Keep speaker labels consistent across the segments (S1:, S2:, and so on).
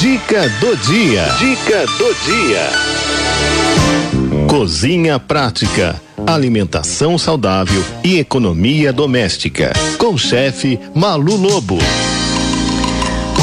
S1: Dica do dia. Dica do dia. Cozinha prática, alimentação saudável e economia doméstica. Com o chefe Malu Lobo.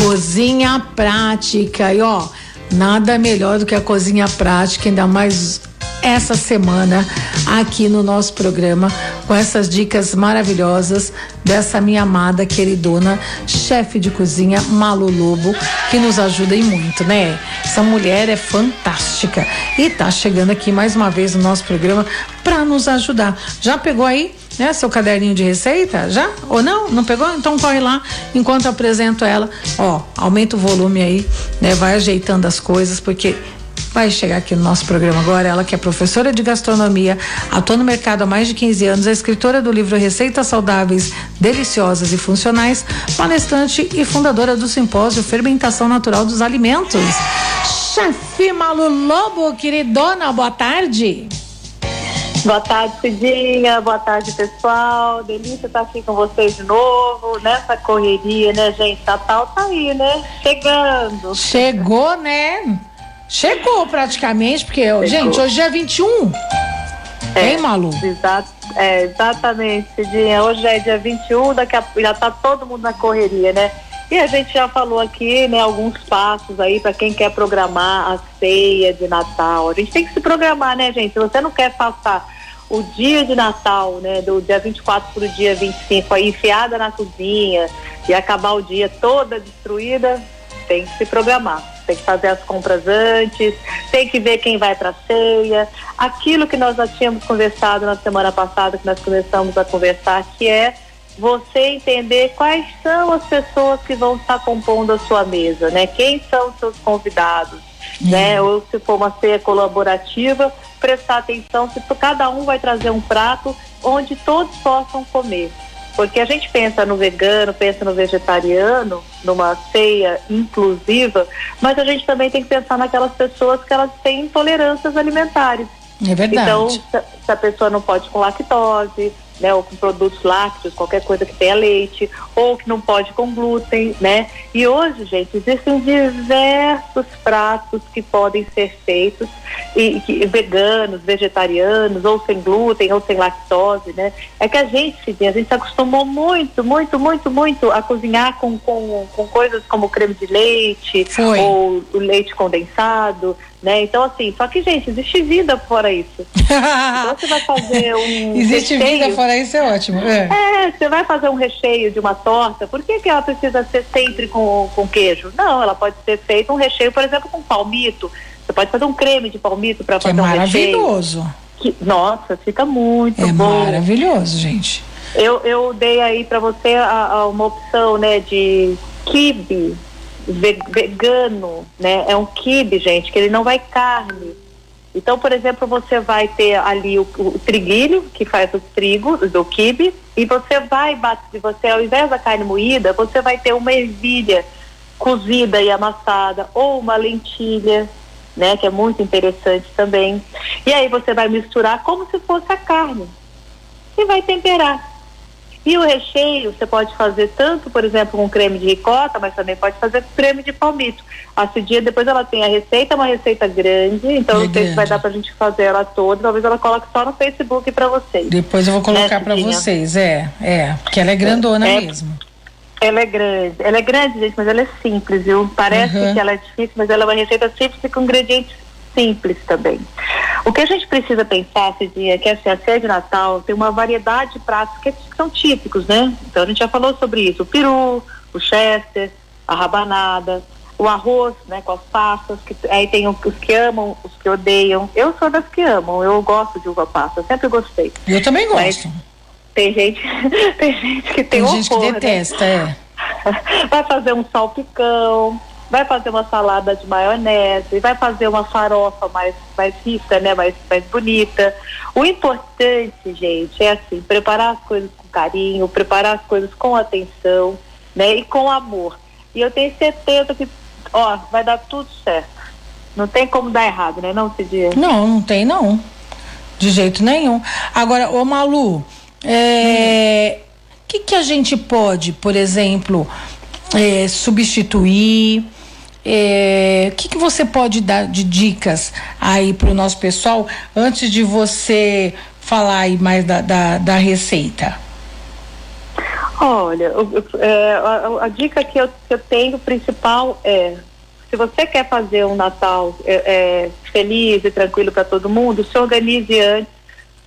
S2: Cozinha prática e ó, nada melhor do que a cozinha prática, ainda mais essa semana aqui no nosso programa com essas dicas maravilhosas dessa minha amada queridona chefe de cozinha Malu Lobo que nos ajuda e muito, né? Essa mulher é fantástica e tá chegando aqui mais uma vez no nosso programa para nos ajudar. Já pegou aí? Né, seu caderninho de receita? Já? Ou não? Não pegou? Então corre lá enquanto apresento ela. Ó, aumenta o volume aí, né? Vai ajeitando as coisas, porque vai chegar aqui no nosso programa agora. Ela que é professora de gastronomia, atua no mercado há mais de 15 anos, é escritora do livro Receitas Saudáveis, Deliciosas e Funcionais, palestrante e fundadora do simpósio Fermentação Natural dos Alimentos. Chefe Malu Lobo, queridona, boa tarde.
S3: Boa tarde, Cidinha. Boa tarde, pessoal. Delícia estar aqui com vocês de novo, nessa correria, né, gente? Natal tá aí, né? Chegando.
S2: Chegou, né? Chegou praticamente, porque, Chegou. gente, hoje é 21. É, hein, Malu?
S3: Exato, é, exatamente, Cidinha. Hoje é dia 21, daqui a, já tá todo mundo na correria, né? E a gente já falou aqui, né, alguns passos aí para quem quer programar a ceia de Natal. A gente tem que se programar, né, gente? Se você não quer passar o dia de Natal, né, do dia 24 para o dia 25, aí enfiada na cozinha e acabar o dia toda destruída, tem que se programar tem que fazer as compras antes, tem que ver quem vai para a ceia. Aquilo que nós já tínhamos conversado na semana passada, que nós começamos a conversar, que é você entender quais são as pessoas que vão estar compondo a sua mesa, né? Quem são os seus convidados, uhum. né? Ou se for uma ceia colaborativa, prestar atenção se cada um vai trazer um prato onde todos possam comer. Porque a gente pensa no vegano, pensa no vegetariano, numa ceia inclusiva, mas a gente também tem que pensar naquelas pessoas que elas têm intolerâncias alimentares.
S2: É verdade.
S3: Então, se a pessoa não pode com lactose, né, ou com produtos lácteos, qualquer coisa que tenha leite, ou que não pode com glúten, né? E hoje, gente, existem diversos pratos que podem ser feitos e, e veganos, vegetarianos, ou sem glúten, ou sem lactose, né? É que a gente, a gente se acostumou muito, muito, muito, muito a cozinhar com, com, com coisas como creme de leite,
S2: Foi.
S3: ou o leite condensado, né? Então, assim, só que, gente, existe vida fora isso. então, você vai fazer um.
S2: existe recheio, vida fora isso, é ótimo. É.
S3: é. você vai fazer um recheio de uma torta, por que, que ela precisa ser sempre com, com queijo? Não, ela pode ser feito um recheio, por exemplo, com palmito. Você pode fazer um creme de palmito para fazer
S2: é
S3: um
S2: maravilhoso.
S3: recheio. Que, nossa, fica muito
S2: é
S3: bom.
S2: É maravilhoso, gente.
S3: Eu, eu dei aí para você a, a, uma opção, né, de kibe vegano, né? É um quibe, gente, que ele não vai carne. Então, por exemplo, você vai ter ali o, o triguilho, que faz o trigo do quibe, e você vai bater, você ao invés da carne moída, você vai ter uma ervilha cozida e amassada, ou uma lentilha, né, que é muito interessante também. E aí você vai misturar como se fosse a carne. E vai temperar. E o recheio você pode fazer tanto, por exemplo, com creme de ricota, mas também pode fazer com creme de palmito. A Cidinha, depois ela tem a receita, uma receita grande, então é não sei se vai dar pra gente fazer ela toda, talvez ela coloque só no Facebook para vocês.
S2: Depois eu vou colocar né, para vocês, é, é, porque ela é grandona é, mesmo.
S3: Ela é grande, ela é grande, gente, mas ela é simples, viu? Parece uhum. que ela é difícil, mas ela é uma receita simples e com ingredientes simples também. O que a gente precisa pensar, Cidinha, é que assim, a ceia de Natal tem uma variedade de pratos que são típicos, né? Então a gente já falou sobre isso, o peru, o chester, a rabanada, o arroz, né, com as passas, que aí tem os que amam, os que odeiam. Eu sou das que amam, eu gosto de uva passa, sempre gostei.
S2: Eu também gosto. Mas
S3: tem gente, tem gente que tem, tem
S2: gente que né? detesta, né?
S3: é. Vai fazer um salpicão, vai fazer uma salada de maionese, vai fazer uma farofa mais, mais rica, né, mais, mais bonita. O importante, gente, é assim, preparar as coisas com carinho, preparar as coisas com atenção, né, e com amor. E eu tenho certeza que, ó, vai dar tudo certo. Não tem como dar errado, né, não, Cidinha?
S2: Não, não tem não. De jeito nenhum. Agora, ô Malu, é... Hum. que que a gente pode, por exemplo, é, substituir é, que, que você pode dar de dicas aí para o nosso pessoal antes de você falar aí mais da, da, da receita?
S3: Olha, é, a, a, dica que eu, que eu tenho principal é se você quer fazer um Natal é, é, feliz e tranquilo para todo mundo, se organize antes,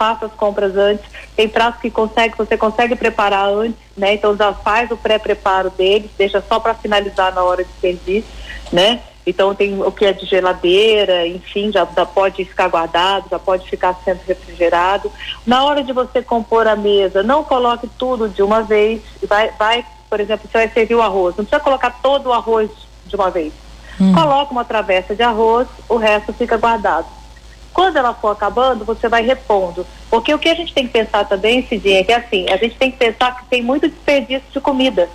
S3: faça as compras antes. Tem pratos que consegue, você consegue preparar antes, né? Então já faz o pré-preparo deles, deixa só para finalizar na hora de servir, né? Então tem o que é de geladeira, enfim, já, já pode ficar guardado, já pode ficar sempre refrigerado. Na hora de você compor a mesa, não coloque tudo de uma vez. Vai, vai, por exemplo, você vai servir o arroz, não precisa colocar todo o arroz de uma vez. Hum. Coloca uma travessa de arroz, o resto fica guardado. Quando ela for acabando, você vai repondo. Porque o que a gente tem que pensar também, Cidinha, é que assim, a gente tem que pensar que tem muito desperdício de comida,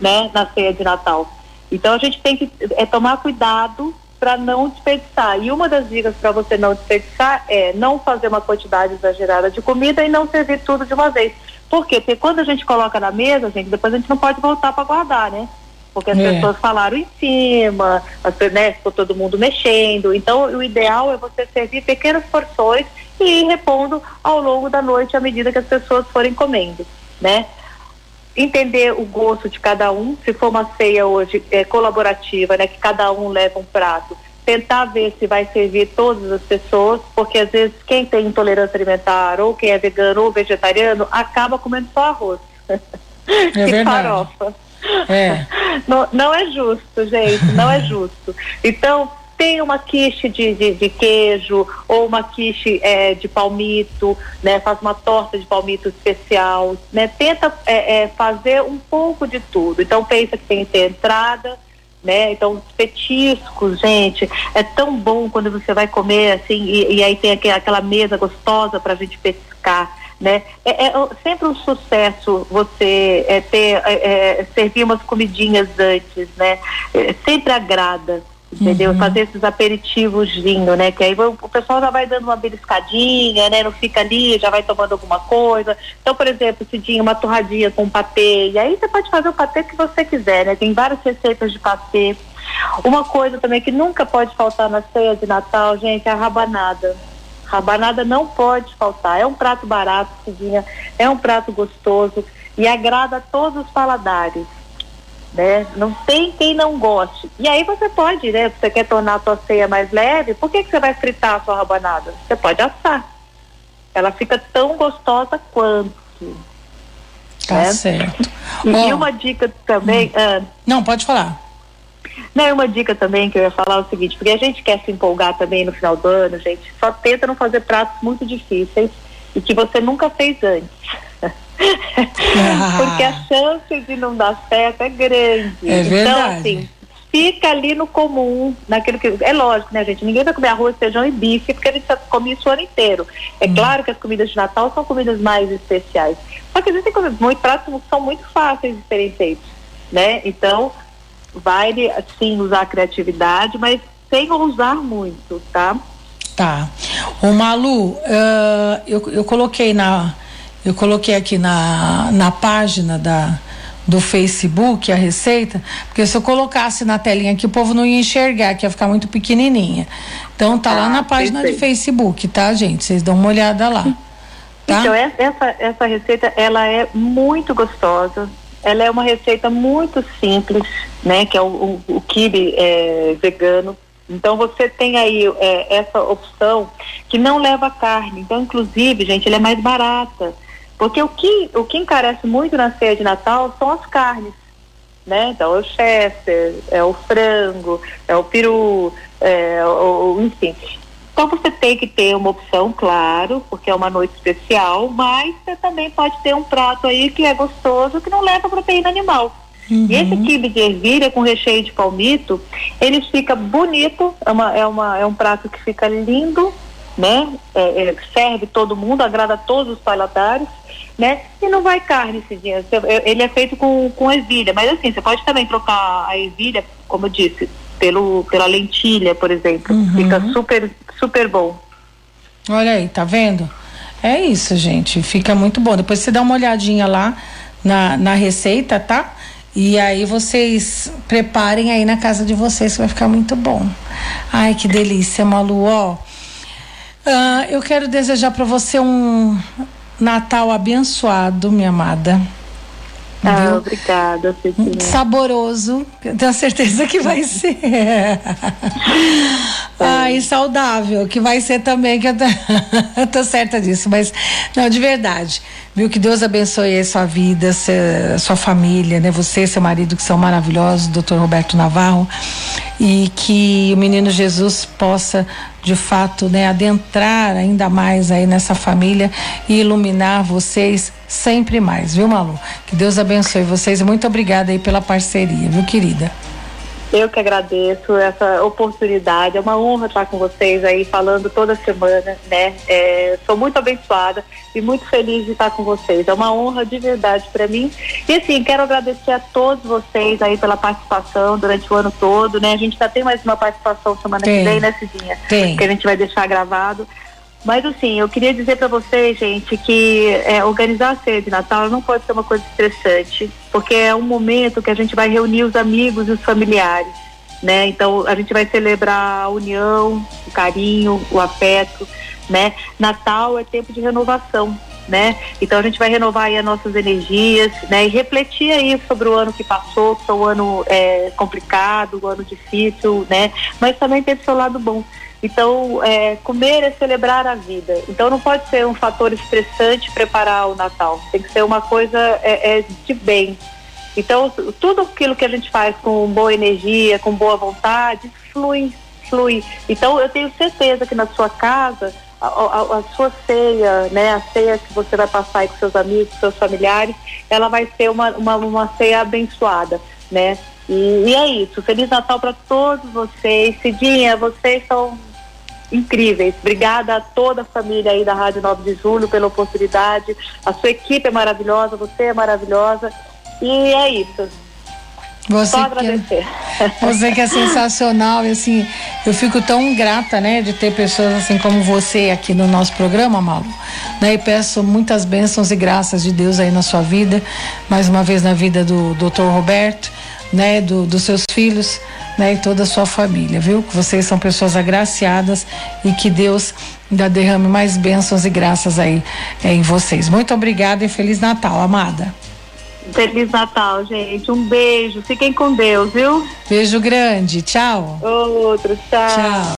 S3: né, na ceia de Natal. Então a gente tem que é, tomar cuidado para não desperdiçar. E uma das dicas para você não desperdiçar é não fazer uma quantidade exagerada de comida e não servir tudo de uma vez. Por quê? Porque quando a gente coloca na mesa, gente, depois a gente não pode voltar para guardar, né? Porque as é. pessoas falaram em cima, as, né, ficou todo mundo mexendo. Então, o ideal é você servir pequenas porções e ir repondo ao longo da noite à medida que as pessoas forem comendo, né? entender o gosto de cada um, se for uma ceia hoje é, colaborativa, né, que cada um leva um prato, tentar ver se vai servir todas as pessoas, porque às vezes quem tem intolerância alimentar ou quem é vegano ou vegetariano acaba comendo só arroz. É
S2: e verdade. farofa.
S3: É. Não, não é justo, gente, não é justo. Então, tem uma quiche de, de, de queijo ou uma quiche é, de palmito, né? Faz uma torta de palmito especial, né? Tenta é, é, fazer um pouco de tudo. Então pensa que tem que ter entrada, né? Então petiscos, gente, é tão bom quando você vai comer assim e, e aí tem aquela mesa gostosa para a gente pescar. Né? É, é, sempre um sucesso você é, ter é, é, servir umas comidinhas antes, né? É, sempre agrada entendeu? Uhum. Fazer esses aperitivos vinho, né? Que aí o pessoal já vai dando uma beliscadinha, né? Não fica ali, já vai tomando alguma coisa. Então, por exemplo, se tinha uma torradinha com patê, e aí você pode fazer o patê que você quiser, né? Tem várias receitas de patê. Uma coisa também que nunca pode faltar na ceia de Natal, gente, é a rabanada. Rabanada não pode faltar. É um prato barato, Cidinha, é um prato gostoso e agrada a todos os paladares né? Não tem quem não goste. E aí você pode, né? Você quer tornar a sua ceia mais leve, por que, que você vai fritar a sua rabanada? Você pode assar. Ela fica tão gostosa quanto.
S2: Tá né? certo.
S3: E, oh. uma dica também. Hum.
S2: Ah, não, pode falar.
S3: Não, é uma dica também que eu ia falar o seguinte, porque a gente quer se empolgar também no final do ano, gente, só tenta não fazer pratos muito difíceis e que você nunca fez antes. Porque a chance de não dar certo é grande.
S2: É então, verdade.
S3: Então, assim, fica ali no comum, naquilo que. É lógico, né, gente? Ninguém vai comer arroz, feijão e bife, porque a gente come isso o ano inteiro. É hum. claro que as comidas de Natal são comidas mais especiais. Só que existem comidas muito pratos são muito fáceis de serem feitos. Né? Então, vale sim usar a criatividade, mas sem ousar muito, tá?
S2: Tá. O Malu, uh, eu, eu coloquei na eu coloquei aqui na, na página da, do Facebook a receita, porque se eu colocasse na telinha aqui o povo não ia enxergar, que ia ficar muito pequenininha. Então tá ah, lá na página perfeito. de Facebook, tá, gente? Vocês dão uma olhada lá. Tá?
S3: Então essa, essa receita ela é muito gostosa. Ela é uma receita muito simples, né? Que é o, o, o kibe é, vegano. Então você tem aí é, essa opção que não leva carne. Então, inclusive, gente, ele é mais barata. Porque o que, o que encarece muito na ceia de Natal são as carnes. Né? Então, é o chester, é o frango, é o peru, é o, enfim. Então, você tem que ter uma opção, claro, porque é uma noite especial, mas você também pode ter um prato aí que é gostoso, que não leva proteína animal. Uhum. E esse quibe de ervilha com recheio de palmito, ele fica bonito, é, uma, é, uma, é um prato que fica lindo, né? É, é, serve todo mundo, agrada todos os paladares né? E não vai carne esse dia. Ele é feito com, com ervilha, mas assim, você pode também trocar a ervilha, como eu disse, pelo, pela lentilha, por exemplo. Uhum. Fica super, super bom.
S2: Olha aí, tá vendo? É isso, gente. Fica muito bom. Depois você dá uma olhadinha lá na, na receita, tá? E aí vocês preparem aí na casa de vocês, que vai ficar muito bom. Ai, que delícia, Malu, ó. Uh, eu quero desejar para você um Natal abençoado, minha amada.
S3: Ah, obrigada, Cecília.
S2: Saboroso, tenho certeza que vai ser. Ai, saudável, que vai ser também, que eu tô, eu tô certa disso, mas não, de verdade. Viu que Deus abençoe a sua vida, a sua família, né? Você, seu marido, que são maravilhosos, doutor Roberto Navarro, e que o menino Jesus possa, de fato, né, adentrar ainda mais aí nessa família e iluminar vocês sempre mais, viu, Malu? Que Deus abençoe vocês muito obrigada aí pela parceria, viu, querida?
S3: Eu que agradeço essa oportunidade. É uma honra estar com vocês aí falando toda semana, né? É, sou muito abençoada e muito feliz de estar com vocês. É uma honra de verdade para mim. E assim, quero agradecer a todos vocês aí pela participação durante o ano todo, né? A gente já tem mais uma participação semana tem. que vem, né, Cidinha?
S2: Tem.
S3: Que a gente vai deixar gravado. Mas assim, eu queria dizer para vocês, gente, que é, organizar a ceia de Natal não pode ser uma coisa estressante, porque é um momento que a gente vai reunir os amigos e os familiares, né? Então a gente vai celebrar a união, o carinho, o afeto, né? Natal é tempo de renovação, né? Então a gente vai renovar aí as nossas energias, né? E refletir aí sobre o ano que passou, que foi um ano é, complicado, um ano difícil, né? Mas também teve seu lado bom. Então, é, comer é celebrar a vida. Então, não pode ser um fator estressante preparar o Natal. Tem que ser uma coisa é, é, de bem. Então, tudo aquilo que a gente faz com boa energia, com boa vontade, flui, flui. Então, eu tenho certeza que na sua casa, a, a, a sua ceia, né, a ceia que você vai passar aí com seus amigos, seus familiares, ela vai ser uma, uma, uma ceia abençoada, né? E, e, é isso. Feliz Natal para todos vocês. Cidinha, vocês são incríveis. Obrigada a toda a família aí da Rádio 9 de Julho pela oportunidade. A sua equipe é maravilhosa, você é maravilhosa. E é isso.
S2: Você
S3: Só agradecer.
S2: Que, você que é sensacional e assim, eu fico tão grata, né, de ter pessoas assim como você aqui no nosso programa, Malu. Né, e peço muitas bênçãos e graças de Deus aí na sua vida, mais uma vez na vida do Dr. Roberto, né, do, dos seus filhos né, e toda a sua família, viu? Que vocês são pessoas agraciadas e que Deus ainda derrame mais bênçãos e graças aí é, em vocês. Muito obrigada e Feliz Natal, amada.
S3: Feliz Natal, gente. Um beijo. Fiquem com Deus, viu?
S2: Beijo grande. Tchau.
S3: Outro, tchau. Tchau.